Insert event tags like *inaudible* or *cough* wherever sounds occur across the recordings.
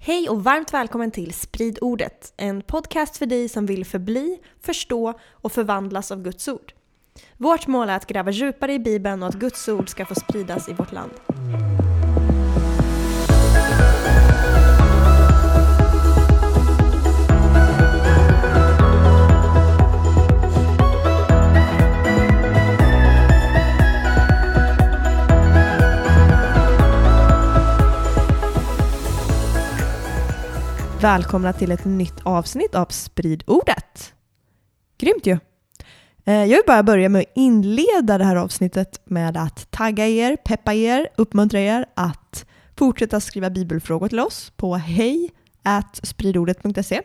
Hej och varmt välkommen till Sprid ordet, en podcast för dig som vill förbli, förstå och förvandlas av Guds ord. Vårt mål är att gräva djupare i Bibeln och att Guds ord ska få spridas i vårt land. Välkomna till ett nytt avsnitt av Sprid ordet. Grymt ju! Eh, jag vill bara börja med att inleda det här avsnittet med att tagga er, peppa er, uppmuntra er att fortsätta skriva bibelfrågor till oss på hej spridordet.se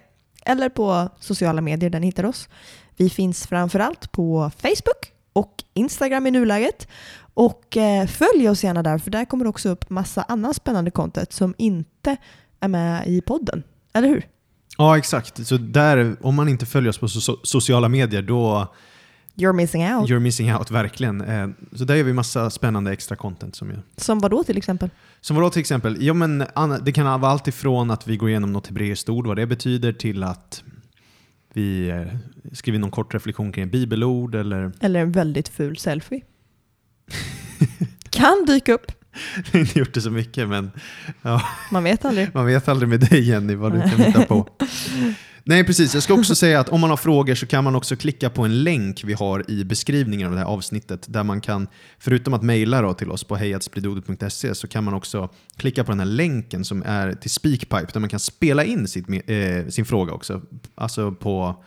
eller på sociala medier där ni hittar oss. Vi finns framförallt på Facebook och Instagram i nuläget. Och eh, följ oss gärna där, för där kommer det också upp massa annan spännande content som inte är med i podden. Eller hur? Ja, exakt. Så där, om man inte följer oss på so sociala medier, då You're missing out. you're missing out, verkligen. Eh, Så där gör vi massa spännande extra content. Som, ju- Som vad då till exempel? som vadå till exempel? Ja, men, det kan vara allt ifrån att vi går igenom något hebreiskt ord, vad det betyder, till att vi eh, skriver någon kort reflektion kring bibelord eller Eller en väldigt ful selfie. *laughs* kan dyka upp. *laughs* Vi har inte gjort det så mycket, men ja, Man vet aldrig. man vet aldrig med dig Jenny vad du kan hitta på. *laughs* Nej, precis. Jag ska också säga att om man har frågor så kan man också klicka på en länk vi har i beskrivningen av det här avsnittet där man kan, förutom att mejla till oss på hejatspridordet.se så kan man också klicka på den här länken som är till Speakpipe där man kan spela in sitt, eh, sin fråga också. Alltså på,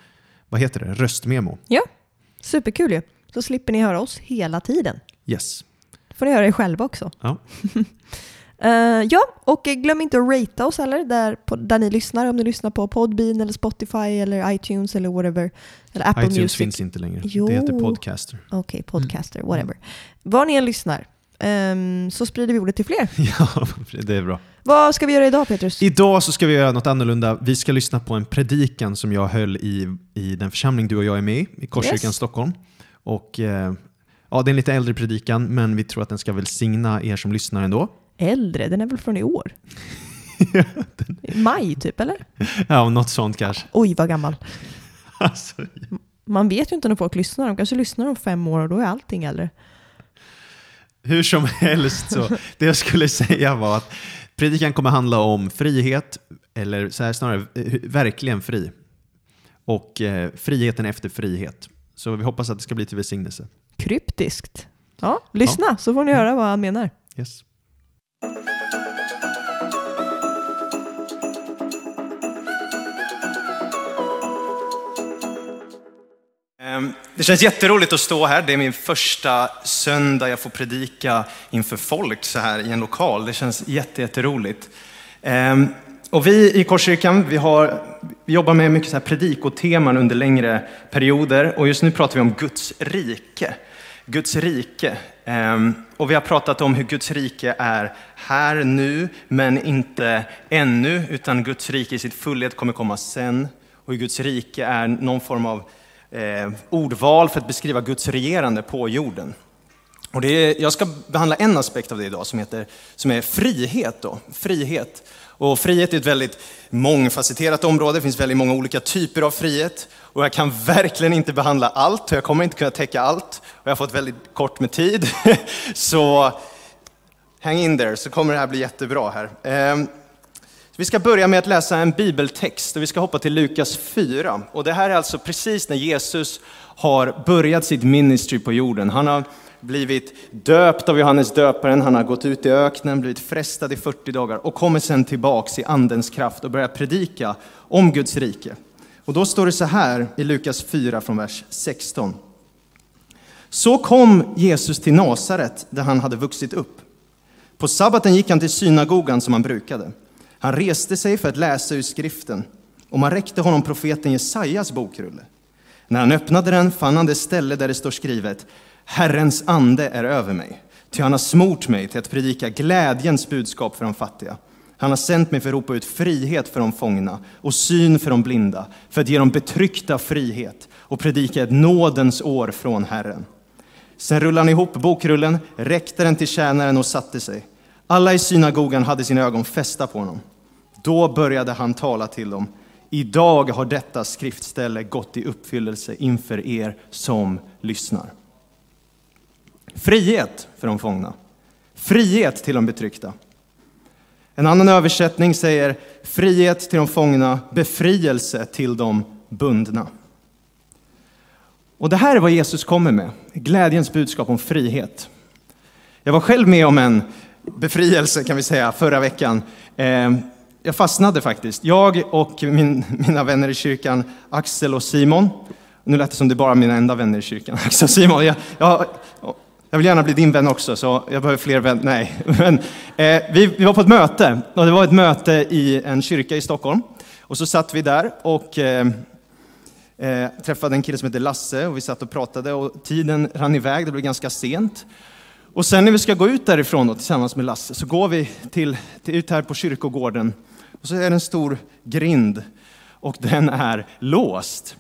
vad heter det, röstmemo. Ja, superkul ju. Så slipper ni höra oss hela tiden. Yes. Får ni höra er själva också. Ja. *laughs* Eh, ja, och glöm inte att ratea oss heller där, på, där ni lyssnar. Om ni lyssnar på Podbean eller Spotify eller iTunes eller whatever. Eller Apple iTunes Music. finns inte längre. Jo. Det heter Podcaster. Okej, podcaster, whatever. Var ni än lyssnar ehm, så sprider vi ordet till fler. *laughs* ja, det är bra. Vad ska vi göra idag Petrus? Idag så ska vi göra något annorlunda. Vi ska lyssna på en predikan som jag höll i, i den församling du och jag är med i, i Korskyrkan Yes. Stockholm. Och, eh, ja, det är en lite äldre predikan, men vi tror att den ska välsigna er som lyssnar ändå. Äldre, den är väl från i år? *laughs* Maj typ, eller? Ja, något sånt kanske. Oj, vad gammal. *laughs* Alltså, Man vet ju inte när folk lyssnar. De kanske lyssnar om fem år och då är allting äldre. hur som *laughs* helst, så, det jag skulle säga var att predikan kommer handla om frihet, eller så här snarare eh, verkligen fri. Och eh, friheten efter frihet. Så vi hoppas att det ska bli till välsignelse. Kryptiskt. Ja, lyssna så får ni höra vad han menar. Yes. Ehm, Det känns jätteroligt att stå här. Det är min första söndag jag får predika inför folk så här i en lokal. Det känns jätte, jätteroligt. Ehm, och vi i Korskyrkan, vi, har, vi jobbar med mycket så här predikoteman under längre perioder och just nu pratar vi om Guds rike. Guds rike. Ehm, och vi har pratat om hur Guds rike är här nu, men inte ännu, utan Guds rike i sitt fullhet kommer komma sen. Och hur Guds rike är någon form av eh, ordval för att beskriva Guds regerande på jorden. Och det är, jag ska behandla en aspekt av det idag som, heter, som är frihet. Då. frihet. Och frihet är ett väldigt mångfacetterat område, det finns väldigt många olika typer av frihet. Och jag kan verkligen inte behandla allt, och jag kommer inte kunna täcka allt. Och jag har fått väldigt kort med tid. *laughs* Så hang in there, så kommer det här bli jättebra här. Ehm, vi ska börja med att läsa en bibeltext och vi ska hoppa till Lukas 4. Och det här är alltså precis när Jesus har börjat sitt ministry på jorden. Han har blivit döpt av Johannes döparen, han har gått ut i öknen, blivit frestad i 40 dagar och kommer sen tillbaks i andens kraft och börjar predika om Guds rike. Och då står det så här i Lukas 4 från vers 16. Så kom Jesus till Nasaret där han hade vuxit upp. På sabbaten gick han till synagogan som han brukade. Han reste sig för att läsa ur skriften och man räckte honom profeten Jesajas bokrulle. När han öppnade den fann han det ställe där det står skrivet Herrens ande är över mig, ty han har smort mig till att predika glädjens budskap för de fattiga. Han har sänt mig för att ropa ut frihet för de fångna och syn för de blinda, för att ge dem betryckta frihet och predika ett nådens år från Herren. Sen rullade han ihop bokrullen, räckte den till tjänaren och satte sig. Alla i synagogan hade sina ögon fästa på honom. Då började han tala till dem. Idag har detta skriftställe gått i uppfyllelse inför er som lyssnar. Frihet för de fångna. Frihet till de betryckta. En annan översättning säger frihet till de fångna, befrielse till de bundna. Och det här är vad Jesus kommer med, glädjens budskap om frihet. Jag var själv med om en befrielse kan vi säga förra veckan. Eh, jag fastnade faktiskt. Jag och min, mina vänner i kyrkan, Axel och Simon. Nu lät det som det bara mina enda vänner i kyrkan, *laughs* Axel och Simon. Jag, jag, jag vill gärna bli din vän också, så jag behöver fler vänner. Nej, *laughs* men eh, vi, vi, var på ett möte och det var ett möte i en kyrka i Stockholm. Och så satt vi där och eh, eh, träffade en kille som heter Lasse och vi satt och pratade och tiden rann iväg, det blev ganska sent. Och sen när vi ska gå ut därifrån då, tillsammans med Lasse så går vi till, till, ut här på kyrkogården och så är det en stor grind och den är låst.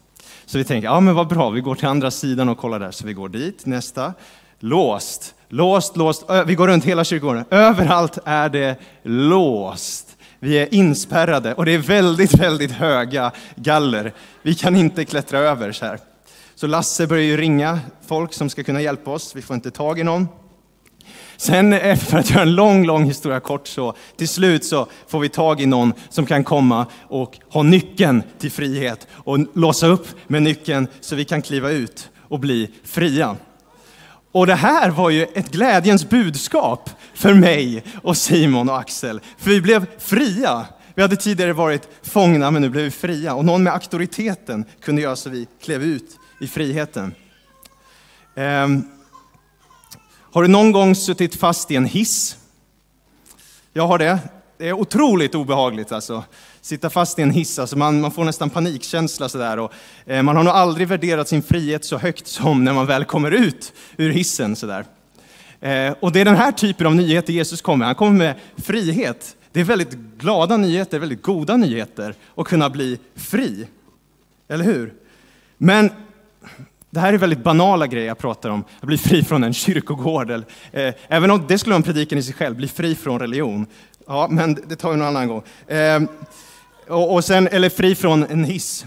Så vi tänker, ja men vad bra, vi går till andra sidan och kollar där. Så vi går dit, nästa. Låst, låst, låst. Vi går runt hela kyrkogården. Överallt är det låst. Vi är inspärrade och det är väldigt, väldigt höga galler. Vi kan inte klättra över så här. Så Lasse börjar ju ringa folk som ska kunna hjälpa oss. Vi får inte tag i någon. Sen, för att göra en lång, lång historia kort, så till slut så får vi tag i någon som kan komma och ha nyckeln till frihet och låsa upp med nyckeln så vi kan kliva ut och bli fria. Och det här var ju ett glädjens budskap för mig och Simon och Axel, för vi blev fria. Vi hade tidigare varit fångna, men nu blev vi fria. Och någon med auktoriteten kunde göra så vi klev ut i friheten. Um, har du någon gång suttit fast i en hiss? Jag har det. Det är otroligt obehagligt alltså. Sitta fast i en hiss, alltså man, man får nästan panikkänsla sådär. Och, eh, man har nog aldrig värderat sin frihet så högt som när man väl kommer ut ur hissen sådär. Eh, och det är den här typen av nyheter Jesus kommer med. Han kommer med frihet. Det är väldigt glada nyheter, väldigt goda nyheter att kunna bli fri. Eller hur? Men det här är väldigt banala grejer jag pratar om. Att bli fri från en kyrkogård. Eh, även om det skulle vara en predikan i sig själv, bli fri från religion. Ja, men det tar vi någon annan gång. Eh, och, sen, eller fri från en hiss.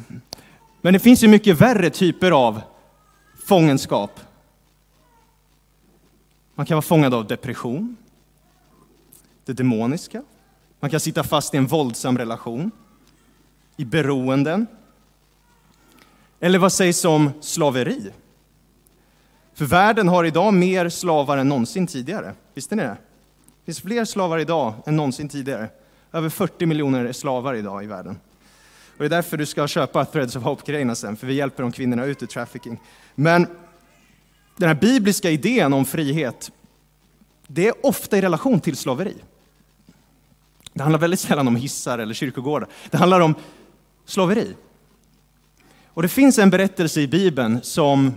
Men det finns ju mycket värre typer av fångenskap. Man kan vara fångad av depression, det demoniska. Man kan sitta fast i en våldsam relation, i beroenden, eller vad sägs om slaveri? För världen har idag mer slavar än någonsin tidigare. Visste ni det? Det finns fler slavar idag än någonsin tidigare. Över 40 miljoner är slavar idag i världen. Och det är därför du ska köpa Threads of Hope-grejerna sen, för vi hjälper de kvinnorna ut ur trafficking. Men den här bibliska idén om frihet, det är ofta i relation till slaveri. Det handlar väldigt sällan om hissar eller kyrkogårdar. Det handlar om slaveri. Och det finns en berättelse i Bibeln som,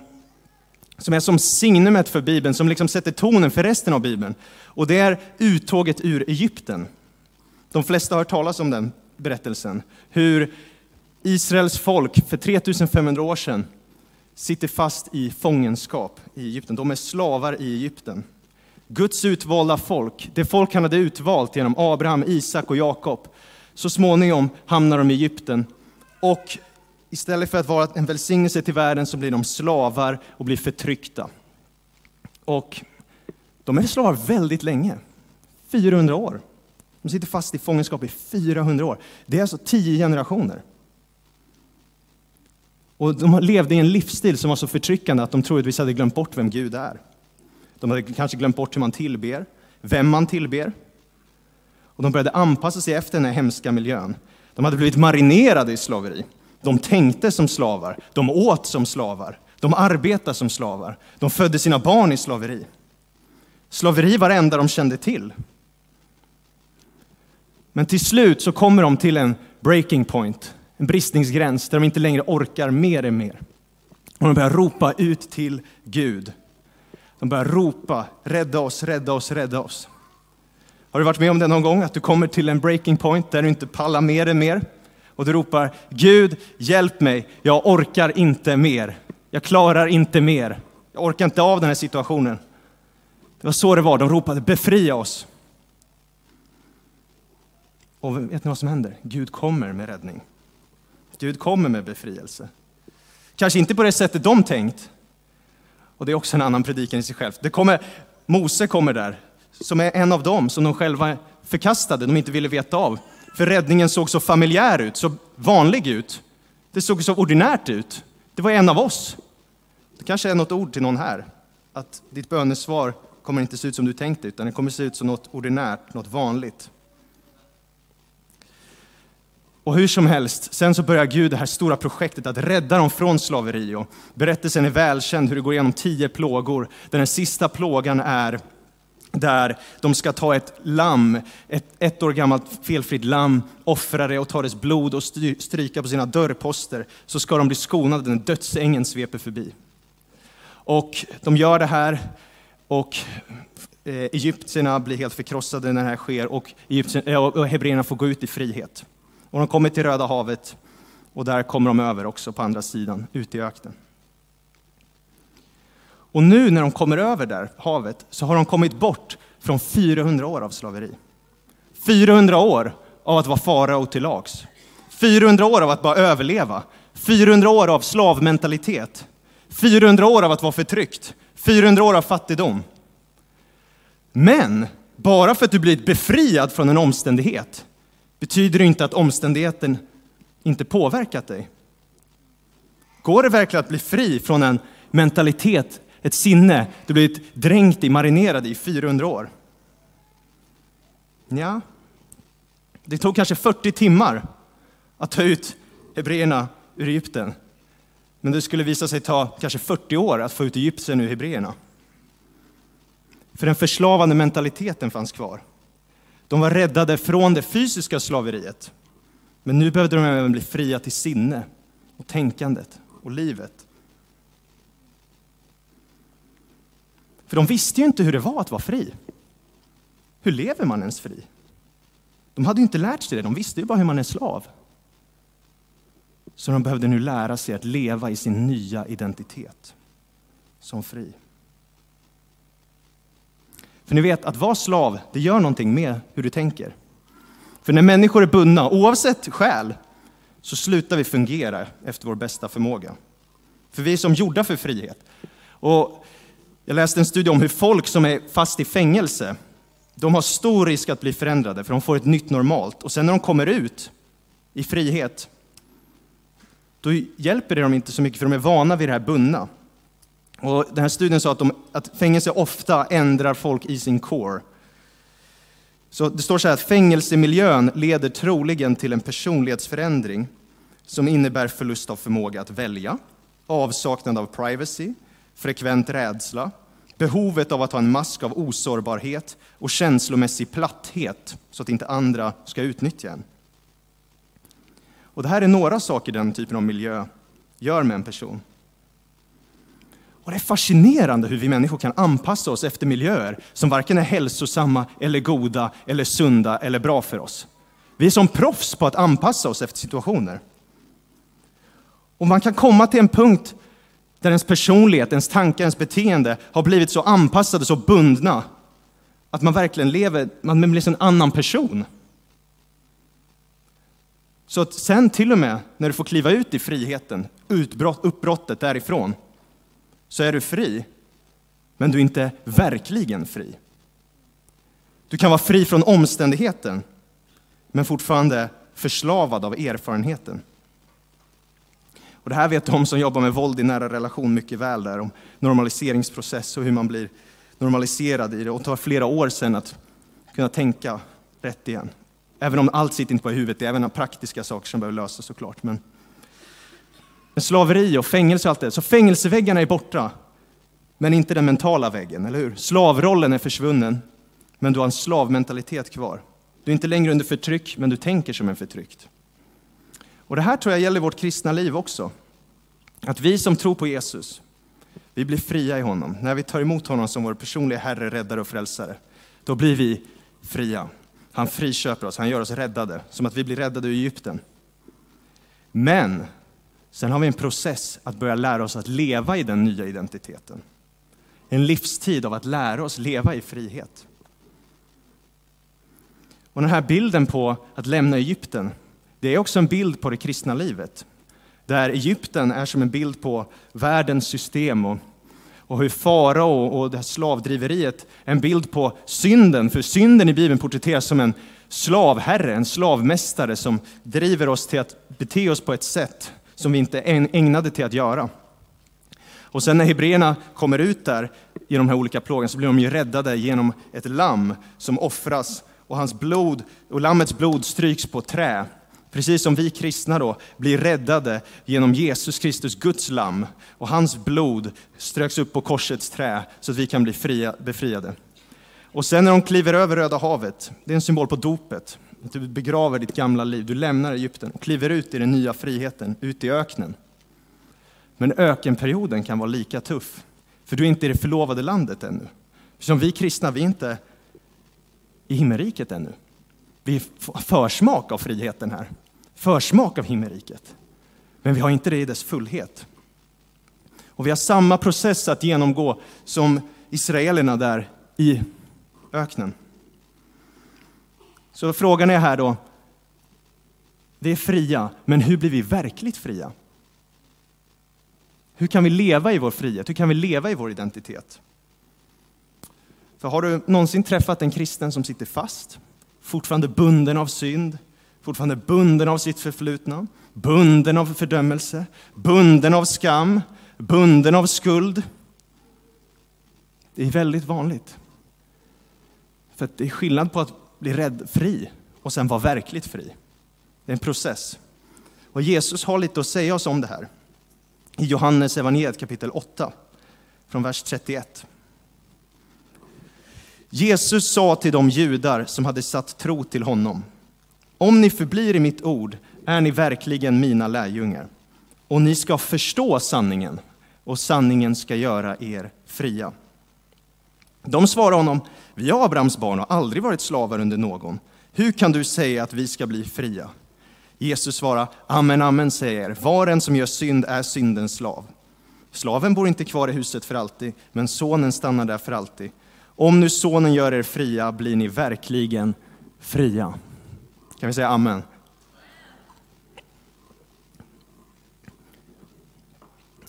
som är som signumet för Bibeln, som liksom sätter tonen för resten av Bibeln. Och det är uttåget ur Egypten. De flesta har hört talas om den berättelsen. Hur Israels folk för 3500 år sedan sitter fast i fångenskap i Egypten. De är slavar i Egypten. Guds utvalda folk, det folk han hade utvalt genom Abraham, Isak och Jakob. Så småningom hamnar de i Egypten och Istället för att vara en välsignelse till världen så blir de slavar och blir förtryckta. Och de är slavar väldigt länge, 400 år. De sitter fast i fångenskap i 400 år. Det är alltså tio generationer. Och de levde i en livsstil som var så förtryckande att de troligtvis hade glömt bort vem Gud är. De hade kanske glömt bort hur man tillber, vem man tillber. Och de började anpassa sig efter den här hemska miljön. De hade blivit marinerade i slaveri. De tänkte som slavar, de åt som slavar, de arbetade som slavar, de födde sina barn i slaveri. Slaveri var det enda de kände till. Men till slut så kommer de till en breaking point, en bristningsgräns där de inte längre orkar mer än mer. Och de börjar ropa ut till Gud. De börjar ropa, rädda oss, rädda oss, rädda oss. Har du varit med om det någon gång? Att du kommer till en breaking point där du inte pallar mer än mer? och du ropar Gud, hjälp mig, jag orkar inte mer. Jag klarar inte mer. Jag orkar inte av den här situationen. Det var så det var, de ropade befria oss. Och vet ni vad som händer? Gud kommer med räddning. Gud kommer med befrielse. Kanske inte på det sättet de tänkt. Och det är också en annan predikan i sig själv. Det kommer, Mose kommer där, som är en av dem som de själva förkastade, de inte ville veta av. För räddningen såg så familjär ut, så vanlig ut. Det såg så ordinärt ut. Det var en av oss. Det kanske är något ord till någon här. Att ditt bönesvar kommer inte se ut som du tänkte, utan det kommer se ut som något ordinärt, något vanligt. Och hur som helst, sen så börjar Gud det här stora projektet att rädda dem från slaveri. Och berättelsen är välkänd hur det går igenom tio plågor. Den sista plågan är där de ska ta ett lamm, ett ett år gammalt felfritt lamm, offra det och ta dess blod och stryka på sina dörrposter, så ska de bli skonade när dödsängen sveper förbi. Och de gör det här och eh, egyptierna blir helt förkrossade när det här sker och, eh, och hebreerna får gå ut i frihet. Och de kommer till Röda havet och där kommer de över också på andra sidan, ut i öknen. Och nu när de kommer över där, havet, så har de kommit bort från 400 år av slaveri. 400 år av att vara farao till lags. 400 år av att bara överleva. 400 år av slavmentalitet. 400 år av att vara förtryckt. 400 år av fattigdom. Men bara för att du blivit befriad från en omständighet betyder det inte att omständigheten inte påverkat dig. Går det verkligen att bli fri från en mentalitet, ett sinne du blivit dränkt i, marinerad i 400 år? Ja, det tog kanske 40 timmar att ta ut hebreerna ur Egypten. Men det skulle visa sig ta kanske 40 år att få ut Egypten ur hebreerna. För den förslavande mentaliteten fanns kvar. De var räddade från det fysiska slaveriet. Men nu behövde de även bli fria till sinne och tänkandet och livet. För de visste ju inte hur det var att vara fri. Hur lever man ens fri? De hade ju inte lärt sig det, de visste ju bara hur man är slav. Så de behövde nu lära sig att leva i sin nya identitet som fri. För ni vet, att vara slav, det gör någonting med hur du tänker. För när människor är bundna, oavsett skäl, så slutar vi fungera efter vår bästa förmåga. För vi är som gjorda för frihet. Och jag läste en studie om hur folk som är fast i fängelse, de har stor risk att bli förändrade, för de får ett nytt normalt. Och sen när de kommer ut i frihet, då hjälper det dem inte så mycket, för de är vana vid det här bundna. Och den här studien sa att, de, att fängelse ofta ändrar folk i sin core. Så det står så här att fängelsemiljön leder troligen till en personlighetsförändring som innebär förlust av förmåga att välja, avsaknad av privacy, frekvent rädsla, behovet av att ha en mask av osårbarhet och känslomässig platthet så att inte andra ska utnyttja en. Och det här är några saker den typen av miljö gör med en person. Och det är fascinerande hur vi människor kan anpassa oss efter miljöer som varken är hälsosamma, eller goda, eller sunda eller bra för oss. Vi är som proffs på att anpassa oss efter situationer. Och man kan komma till en punkt där ens personlighet, ens tankar, ens beteende har blivit så anpassade, så bundna att man verkligen lever, man blir liksom en annan person. Så att sen till och med när du får kliva ut i friheten, utbrott, uppbrottet därifrån, så är du fri, men du är inte verkligen fri. Du kan vara fri från omständigheten, men fortfarande förslavad av erfarenheten. Och det här vet de som jobbar med våld i nära relation mycket väl, där, om normaliseringsprocess och hur man blir normaliserad i det. Och det tar flera år sedan att kunna tänka rätt igen. Även om allt sitter inte på huvudet, det är även praktiska saker som behöver lösas såklart. Men slaveri och fängelse och allt det. Så fängelseväggarna är borta, men inte den mentala väggen, eller hur? Slavrollen är försvunnen, men du har en slavmentalitet kvar. Du är inte längre under förtryck, men du tänker som en förtryckt. Och det här tror jag gäller vårt kristna liv också. Att vi som tror på Jesus, vi blir fria i honom. När vi tar emot honom som vår personliga Herre, räddare och frälsare, då blir vi fria. Han friköper oss, han gör oss räddade, som att vi blir räddade ur Egypten. Men Sen har vi en process att börja lära oss att leva i den nya identiteten. En livstid av att lära oss leva i frihet. Och den här bilden på att lämna Egypten, det är också en bild på det kristna livet. Där Egypten är som en bild på världens system och, och hur farao och det här slavdriveriet är en bild på synden. För synden i Bibeln porträtteras som en slavherre, en slavmästare som driver oss till att bete oss på ett sätt som vi inte är ägnade till att göra. Och sen när hebreerna kommer ut där i de här olika plågorna så blir de ju räddade genom ett lamm som offras och hans blod och lammets blod stryks på trä. Precis som vi kristna då blir räddade genom Jesus Kristus, Guds lamm, och hans blod ströks upp på korsets trä så att vi kan bli fria, befriade. Och sen när de kliver över Röda havet, det är en symbol på dopet, att du begraver ditt gamla liv, du lämnar Egypten och kliver ut i den nya friheten, ut i öknen. Men ökenperioden kan vara lika tuff, för du är inte i det förlovade landet ännu. Som vi kristna, vi är inte i himmelriket ännu. Vi har försmak av friheten här, försmak av himmelriket. Men vi har inte det i dess fullhet. Och vi har samma process att genomgå som israelerna där i öknen. Så frågan är här då, vi är fria, men hur blir vi verkligt fria? Hur kan vi leva i vår frihet? Hur kan vi leva i vår identitet? För har du någonsin träffat en kristen som sitter fast, fortfarande bunden av synd, fortfarande bunden av sitt förflutna, bunden av fördömelse, bunden av skam, bunden av skuld? Det är väldigt vanligt. För det är skillnad på att bli rädd fri och sen vara verkligt fri. Det är en process. Och Jesus har lite att säga oss om det här. I Johannes evangeliet kapitel 8, från vers 31. Jesus sa till de judar som hade satt tro till honom. Om ni förblir i mitt ord är ni verkligen mina lärjungar. Och ni ska förstå sanningen, och sanningen ska göra er fria. De svarade honom, vi är Abrahams barn och har aldrig varit slavar under någon. Hur kan du säga att vi ska bli fria? Jesus svarade, amen, amen säger er, var en som gör synd är syndens slav. Slaven bor inte kvar i huset för alltid, men sonen stannar där för alltid. Om nu sonen gör er fria blir ni verkligen fria. Kan vi säga amen?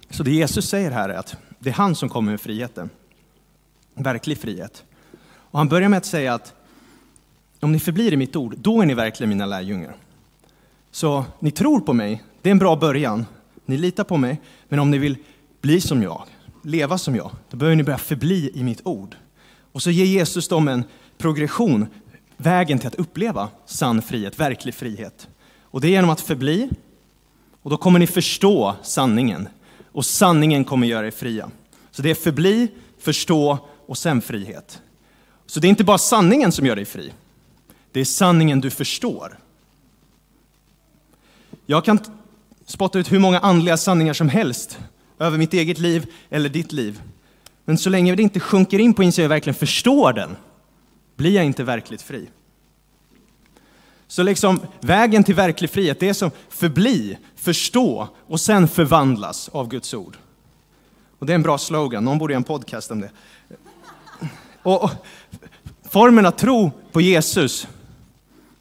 Så det Jesus säger här är att det är han som kommer med friheten. Verklig frihet. Och han börjar med att säga att om ni förblir i mitt ord, då är ni verkligen mina lärjungar. Så ni tror på mig, det är en bra början. Ni litar på mig, men om ni vill bli som jag, leva som jag, då behöver ni börja förbli i mitt ord. Och så ger Jesus dem en progression, vägen till att uppleva sann frihet, verklig frihet. Och det är genom att förbli, och då kommer ni förstå sanningen. Och sanningen kommer göra er fria. Så det är förbli, förstå och sen frihet. Så det är inte bara sanningen som gör dig fri. Det är sanningen du förstår. Jag kan spotta ut hur många andliga sanningar som helst över mitt eget liv eller ditt liv. Men så länge det inte sjunker in på insidan jag verkligen förstår den, blir jag inte verkligt fri. Så liksom vägen till verklig frihet, det är som förbli, förstå och sen förvandlas av Guds ord. Och det är en bra slogan, någon borde göra en podcast om det. Och, och formen att tro på Jesus,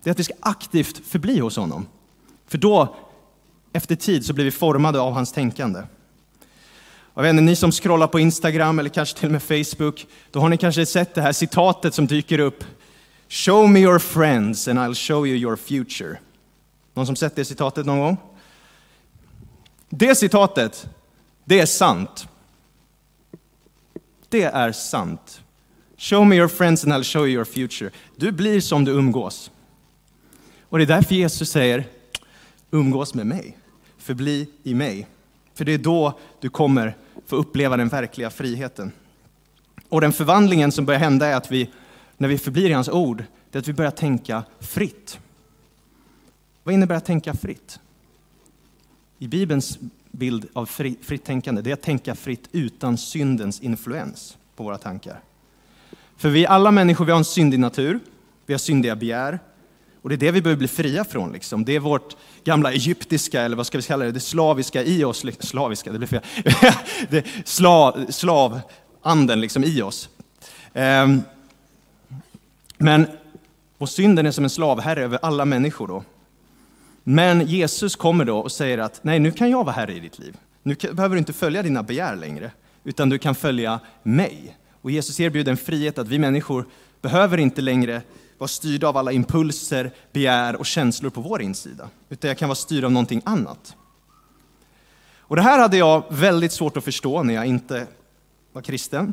det är att vi ska aktivt förbli hos honom. För då, efter tid, så blir vi formade av hans tänkande. Jag vet inte, ni som scrollar på Instagram eller kanske till och med Facebook, då har ni kanske sett det här citatet som dyker upp. Show me your friends and I'll show you your future. Någon som sett det citatet någon gång? Det citatet, det är sant. Det är sant. Show me your friends and I'll show you your future. Du blir som du umgås. Och det är därför Jesus säger, umgås med mig, förbli i mig. För det är då du kommer få uppleva den verkliga friheten. Och den förvandlingen som börjar hända är att vi, när vi förblir i hans ord, det är att vi börjar tänka fritt. Vad innebär att tänka fritt? I Bibelns bild av fritt tänkande, det är att tänka fritt utan syndens influens på våra tankar. För vi alla människor, vi har en syndig natur, vi har syndiga begär, och det är det vi behöver bli fria från. Liksom. Det är vårt gamla egyptiska, eller vad ska vi kalla det, det slaviska i oss. Slaviska, det blir fel. *laughs* det slav, slavanden liksom i oss. Um, men Och synden är som en slavherre över alla människor då. Men Jesus kommer då och säger att nej, nu kan jag vara herre i ditt liv. Nu behöver du inte följa dina begär längre, utan du kan följa mig. Och Jesus erbjuder en frihet att vi människor behöver inte längre vara styrda av alla impulser, begär och känslor på vår insida, utan jag kan vara styrd av någonting annat. Och det här hade jag väldigt svårt att förstå när jag inte var kristen.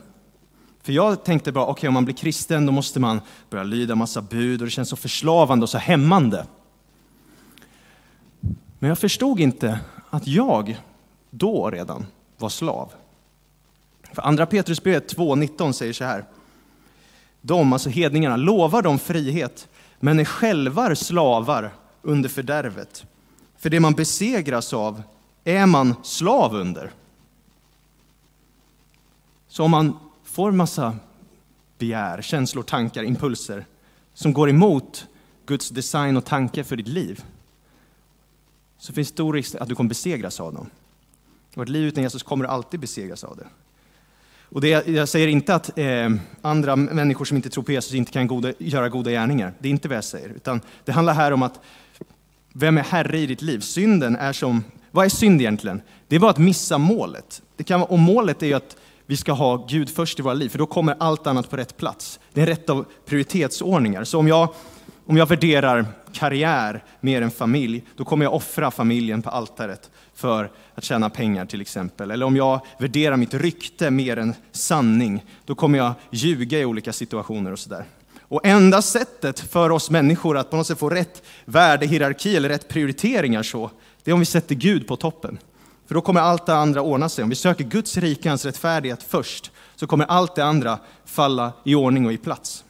För jag tänkte bara, okej okay, om man blir kristen då måste man börja lyda massa bud och det känns så förslavande och så hämmande. Men jag förstod inte att jag då redan var slav. För andra Petrusbrevet 2.19 säger så här. De, alltså hedningarna, lovar dem frihet, men är själva slavar under fördärvet. För det man besegras av är man slav under. Så om man får massa begär, känslor, tankar, impulser som går emot Guds design och tanke för ditt liv, så finns stor risk att du kommer besegras av dem. Och ett liv utan Jesus kommer du alltid besegras av det. Och det, jag säger inte att eh, andra människor som inte tror på Jesus inte kan goda, göra goda gärningar. Det är inte vad jag säger. Utan det handlar här om att vem är herre i ditt liv? Synden är som, vad är synd egentligen? Det är bara att missa målet. Det kan, och målet är ju att vi ska ha Gud först i våra liv, för då kommer allt annat på rätt plats. Det är en rätt av prioritetsordningar. Så om jag, om jag värderar karriär mer än familj, då kommer jag offra familjen på altaret för att tjäna pengar till exempel. Eller om jag värderar mitt rykte mer än sanning, då kommer jag ljuga i olika situationer och sådär. Och enda sättet för oss människor att på något sätt få rätt värdehierarki eller rätt prioriteringar så, det är om vi sätter Gud på toppen. För då kommer allt det andra ordna sig. Om vi söker Guds rike, hans rättfärdighet först, så kommer allt det andra falla i ordning och i plats.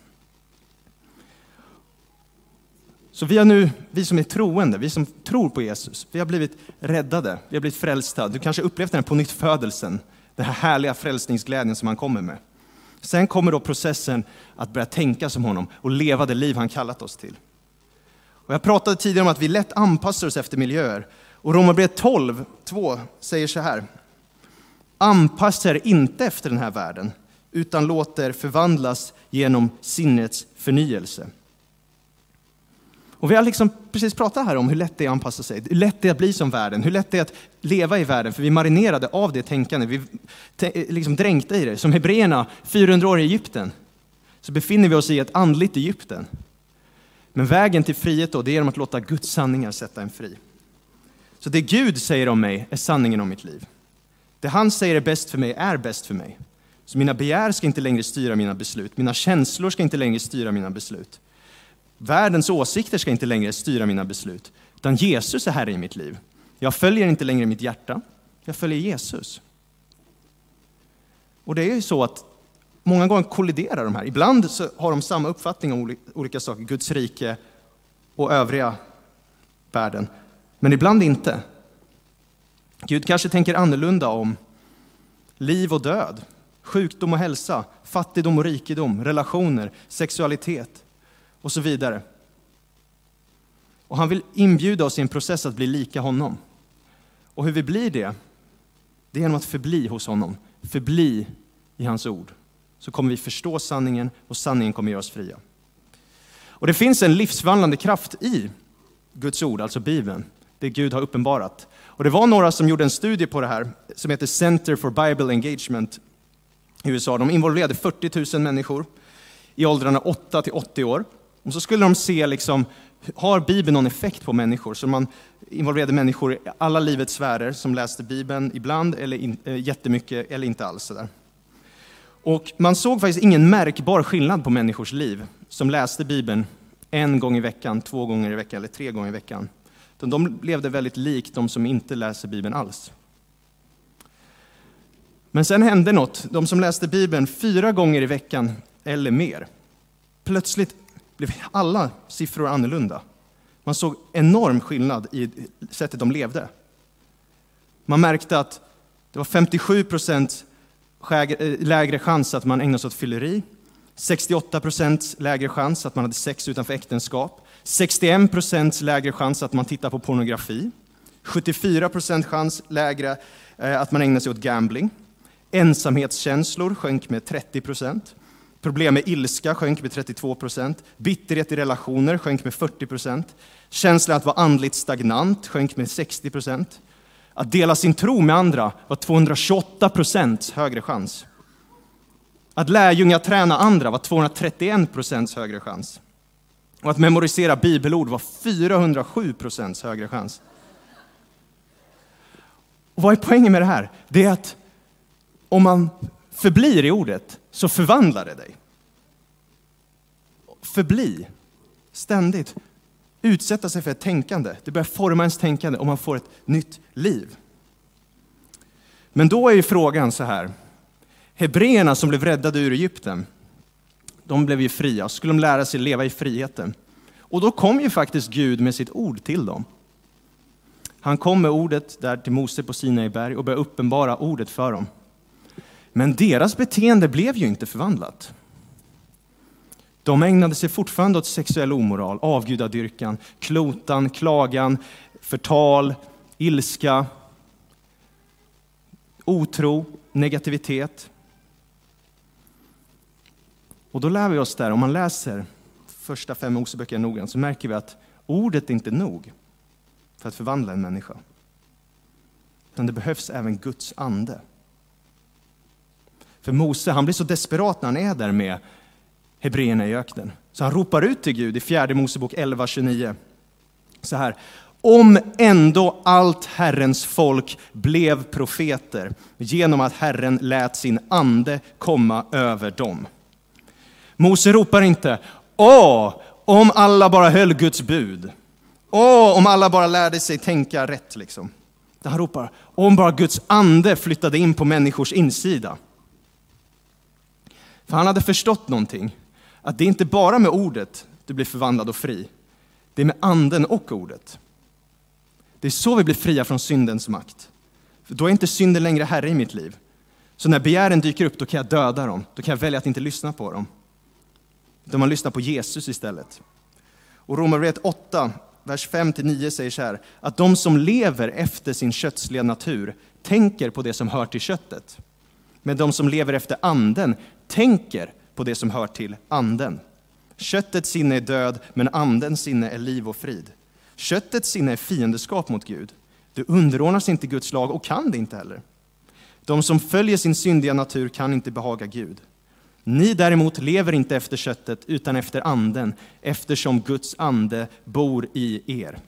Så vi, har nu, vi som är troende, vi som tror på Jesus, vi har blivit räddade, vi har blivit frälsta. Du kanske upplevt den här på nytt födelsen, den här härliga frälsningsglädjen som han kommer med. Sen kommer då processen att börja tänka som honom och leva det liv han kallat oss till. Och jag pratade tidigare om att vi lätt anpassar oss efter miljöer. Och Romarbrevet 12, 2 säger så här. Anpassa er inte efter den här världen, utan låt er förvandlas genom sinnets förnyelse. Och vi har liksom precis pratat här om hur lätt det är att anpassa sig, hur lätt det är att bli som världen, hur lätt det är att leva i världen, för vi är marinerade av det tänkandet, vi är liksom dränkta i det. Som hebreerna 400 år i Egypten, så befinner vi oss i ett andligt Egypten. Men vägen till frihet då, det är genom att låta Guds sanningar sätta en fri. Så det Gud säger om mig är sanningen om mitt liv. Det han säger är bäst för mig är bäst för mig. Så mina begär ska inte längre styra mina beslut, mina känslor ska inte längre styra mina beslut. Världens åsikter ska inte längre styra mina beslut, utan Jesus är Herre i mitt liv. Jag följer inte längre mitt hjärta, jag följer Jesus. Och det är ju så att många gånger kolliderar de här. Ibland så har de samma uppfattning om olika saker, Guds rike och övriga världen, men ibland inte. Gud kanske tänker annorlunda om liv och död, sjukdom och hälsa, fattigdom och rikedom, relationer, sexualitet och så vidare. Och han vill inbjuda oss i en process att bli lika honom. Och hur vi blir det, det är genom att förbli hos honom, förbli i hans ord. Så kommer vi förstå sanningen och sanningen kommer göra oss fria. Och det finns en livsvandlande kraft i Guds ord, alltså Bibeln, det Gud har uppenbarat. Och det var några som gjorde en studie på det här som heter Center for Bible Engagement i USA. De involverade 40 000 människor i åldrarna 8 till 80 år. Och så skulle de se, liksom, har Bibeln någon effekt på människor? Så man involverade människor i alla livets sfärer som läste Bibeln ibland, eller in, eh, jättemycket, eller inte alls. Sådär. Och man såg faktiskt ingen märkbar skillnad på människors liv som läste Bibeln en gång i veckan, två gånger i veckan eller tre gånger i veckan. De levde väldigt likt de som inte läser Bibeln alls. Men sen hände något. De som läste Bibeln fyra gånger i veckan eller mer, plötsligt blev alla siffror annorlunda. Man såg enorm skillnad i sättet de levde. Man märkte att det var 57 procent eh, lägre chans att man ägnade sig åt fylleri, 68 procent lägre chans att man hade sex utanför äktenskap, 61 procent lägre chans att man tittar på pornografi, 74 procent chans lägre eh, att man ägnar sig åt gambling, ensamhetskänslor sjönk med 30 procent, Problem med ilska sjönk med 32 procent. Bitterhet i relationer sjönk med 40 procent. Känslan att vara andligt stagnant sjönk med 60 procent. Att dela sin tro med andra var 228 procents högre chans. Att lärjungaträna andra var 231 procents högre chans. Och att memorisera bibelord var 407 procents högre chans. Och vad är poängen med det här? Det är att om man förblir i ordet så förvandlar det dig. Förbli, ständigt. Utsätta sig för ett tänkande. Det börjar forma ens tänkande och man får ett nytt liv. Men då är ju frågan så här. Hebreerna som blev räddade ur Egypten, de blev ju fria. Skulle de lära sig leva i friheten? Och då kom ju faktiskt Gud med sitt ord till dem. Han kom med ordet där till Mose på Sinaiberg och började uppenbara ordet för dem. Men deras beteende blev ju inte förvandlat. De ägnade sig fortfarande åt sexuell omoral, avgudadyrkan, klotan, klagan, förtal, ilska, otro, negativitet. Och då lär vi oss där, om man läser första fem Moseböckerna noggrant, så märker vi att ordet är inte nog för att förvandla en människa. Utan det behövs även Guds ande. För Mose, han blir så desperat när han är där med hebreerna i öknen. Så han ropar ut till Gud i fjärde Mosebok 11.29. Så här. Om ändå allt Herrens folk blev profeter genom att Herren lät sin ande komma över dem. Mose ropar inte Åh, om alla bara höll Guds bud. Åh, om alla bara lärde sig tänka rätt. Liksom. Han ropar om bara Guds ande flyttade in på människors insida. För han hade förstått någonting. Att det är inte bara med ordet du blir förvandlad och fri. Det är med anden och ordet. Det är så vi blir fria från syndens makt. För då är inte synden längre herre i mitt liv. Så när begären dyker upp, då kan jag döda dem. Då kan jag välja att inte lyssna på dem. Utan man lyssnar på Jesus istället. Och Romarbrevet 8, vers 5-9 säger så här, att de som lever efter sin kötsliga natur tänker på det som hör till köttet. Men de som lever efter anden tänker på det som hör till anden. Köttets sinne är död, men andens sinne är liv och frid. Köttets sinne är fiendeskap mot Gud. Du underordnas inte Guds lag och kan det inte heller. De som följer sin syndiga natur kan inte behaga Gud. Ni däremot lever inte efter köttet utan efter anden, eftersom Guds ande bor i er.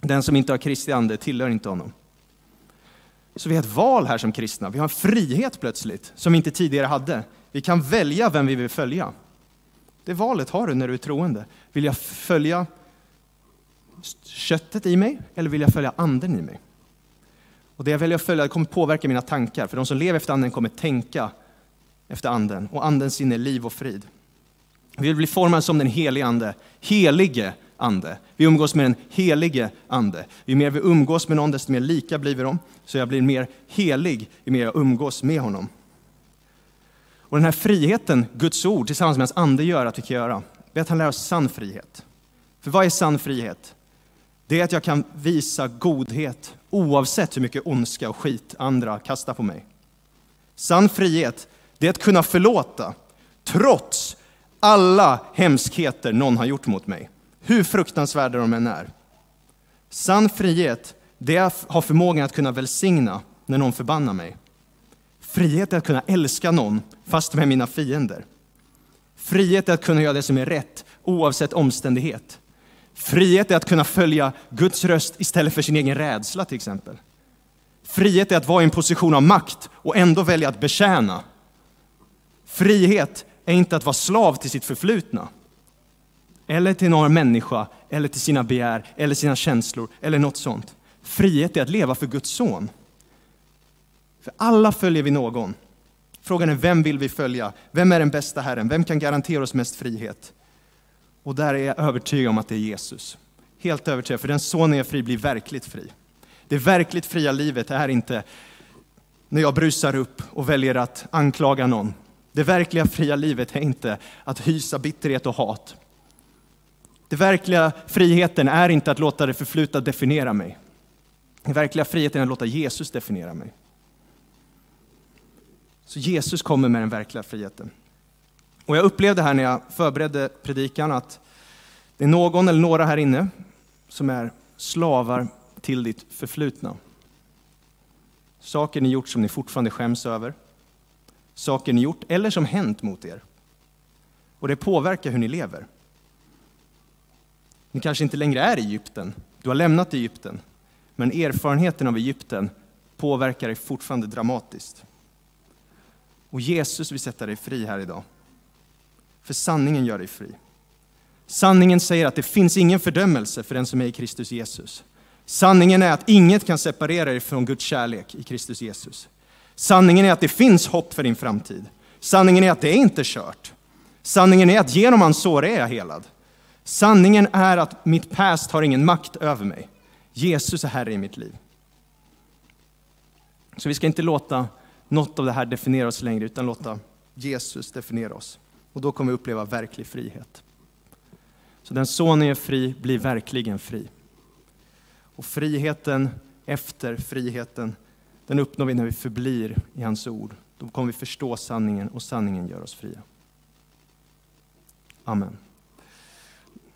Den som inte har Kristi ande tillhör inte honom. Så vi har ett val här som kristna. Vi har en frihet plötsligt som vi inte tidigare hade. Vi kan välja vem vi vill följa. Det valet har du när du är troende. Vill jag följa köttet i mig eller vill jag följa anden i mig? Och det jag väljer att följa kommer påverka mina tankar, för de som lever efter anden kommer tänka efter anden och andens sinne liv och frid. Vi vill bli formade som den helige ande, helige ande. Vi umgås med den helige ande. Ju mer vi umgås med någon, desto mer lika blir vi dem. Så jag blir mer helig ju mer jag umgås med honom. Och den här friheten, Guds ord tillsammans med hans ande gör att vi kan göra, det är att han lär oss sann frihet. För vad är sann frihet? Det är att jag kan visa godhet oavsett hur mycket ondska och skit andra kastar på mig. Sann frihet, det är att kunna förlåta trots alla hemskheter någon har gjort mot mig, hur fruktansvärda de än är. Sann frihet, det är att ha förmågan att kunna välsigna när någon förbannar mig. Frihet är att kunna älska någon fast med mina fiender. Frihet är att kunna göra det som är rätt oavsett omständighet. Frihet är att kunna följa Guds röst istället för sin egen rädsla till exempel. Frihet är att vara i en position av makt och ändå välja att betjäna. Frihet är inte att vara slav till sitt förflutna. Eller till någon människa, eller till sina begär, eller sina känslor, eller något sånt. Frihet är att leva för Guds son. För alla följer vi någon. Frågan är vem vill vi följa? Vem är den bästa Herren? Vem kan garantera oss mest frihet? Och där är jag övertygad om att det är Jesus. Helt övertygad, för den sonen är fri blir verkligt fri. Det verkligt fria livet är inte när jag brusar upp och väljer att anklaga någon. Det verkliga fria livet är inte att hysa bitterhet och hat. Den verkliga friheten är inte att låta det förflutna definiera mig. Den verkliga friheten är att låta Jesus definiera mig. Så Jesus kommer med den verkliga friheten. Och jag upplevde här när jag förberedde predikan att det är någon eller några här inne som är slavar till ditt förflutna. Saker ni gjort som ni fortfarande skäms över. Saker ni gjort eller som hänt mot er. Och det påverkar hur ni lever. Ni kanske inte längre är i Egypten. Du har lämnat Egypten. Men erfarenheten av Egypten påverkar dig fortfarande dramatiskt. Och Jesus vill sätta dig fri här idag. För sanningen gör dig fri. Sanningen säger att det finns ingen fördömelse för den som är i Kristus Jesus. Sanningen är att inget kan separera dig från Guds kärlek i Kristus Jesus. Sanningen är att det finns hopp för din framtid. Sanningen är att det är inte kört. Sanningen är att genom hans sår är jag helad. Sanningen är att mitt past har ingen makt över mig. Jesus är Herre i mitt liv. Så vi ska inte låta något av det här definiera oss längre, utan låta Jesus definiera oss. Och då kommer vi uppleva verklig frihet. Så den sonen är fri blir verkligen fri. Och friheten efter friheten, den uppnår vi när vi förblir i hans ord. Då kommer vi förstå sanningen och sanningen gör oss fria. Amen.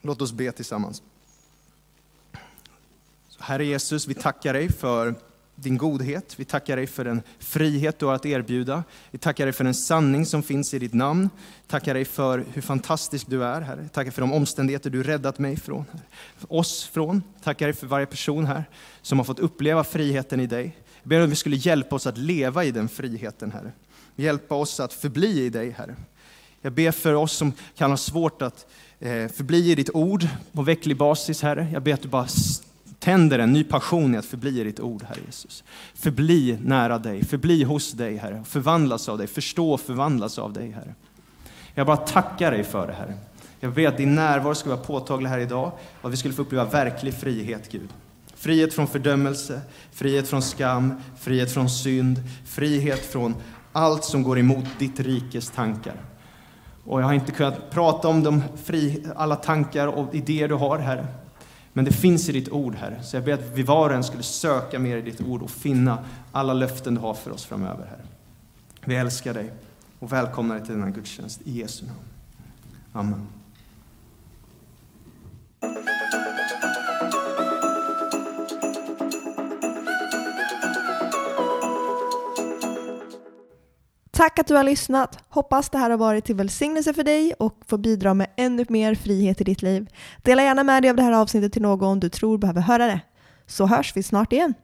Låt oss be tillsammans. Herre Jesus, vi tackar dig för din godhet. Vi tackar dig för den frihet du har att erbjuda. Vi tackar dig för den sanning som finns i ditt namn. Tackar dig för hur fantastisk du är, Herre. Tackar för de omständigheter du räddat mig från, oss från. Tackar dig för varje person här som har fått uppleva friheten i dig. Jag ber att vi skulle hjälpa oss att leva i den friheten, Herre. Hjälpa oss att förbli i dig, Herre. Jag ber för oss som kan ha svårt att eh, förbli i ditt ord på vecklig basis, Herre. Jag ber att du bara tänder en ny passion i att förbli i ditt ord, Herre Jesus. Förbli nära dig, förbli hos dig, Herre. Förvandlas av dig, förstå och förvandlas av dig, Herre. Jag bara tackar dig för det, Herre. Jag ber att din närvaro ska vara påtaglig här idag och att vi skulle få uppleva verklig frihet, Gud. Frihet från fördömelse, frihet från skam, frihet från synd, frihet från allt som går emot ditt rikes tankar. Och jag har inte kunnat prata om de fri, alla tankar och idéer du har, Herre. Men det finns i ditt ord, Herre. Så jag ber att vi var och en skulle söka mer i ditt ord och finna alla löften du har för oss framöver, Herre. Vi älskar dig och välkomnar dig till denna gudstjänst. I Jesu namn. Amen. Tack att du har lyssnat. Hoppas det här har varit till välsignelse för dig och får bidra med ännu mer frihet i ditt liv. Dela gärna med dig av det här avsnittet till någon du tror behöver höra det. Så hörs vi snart igen.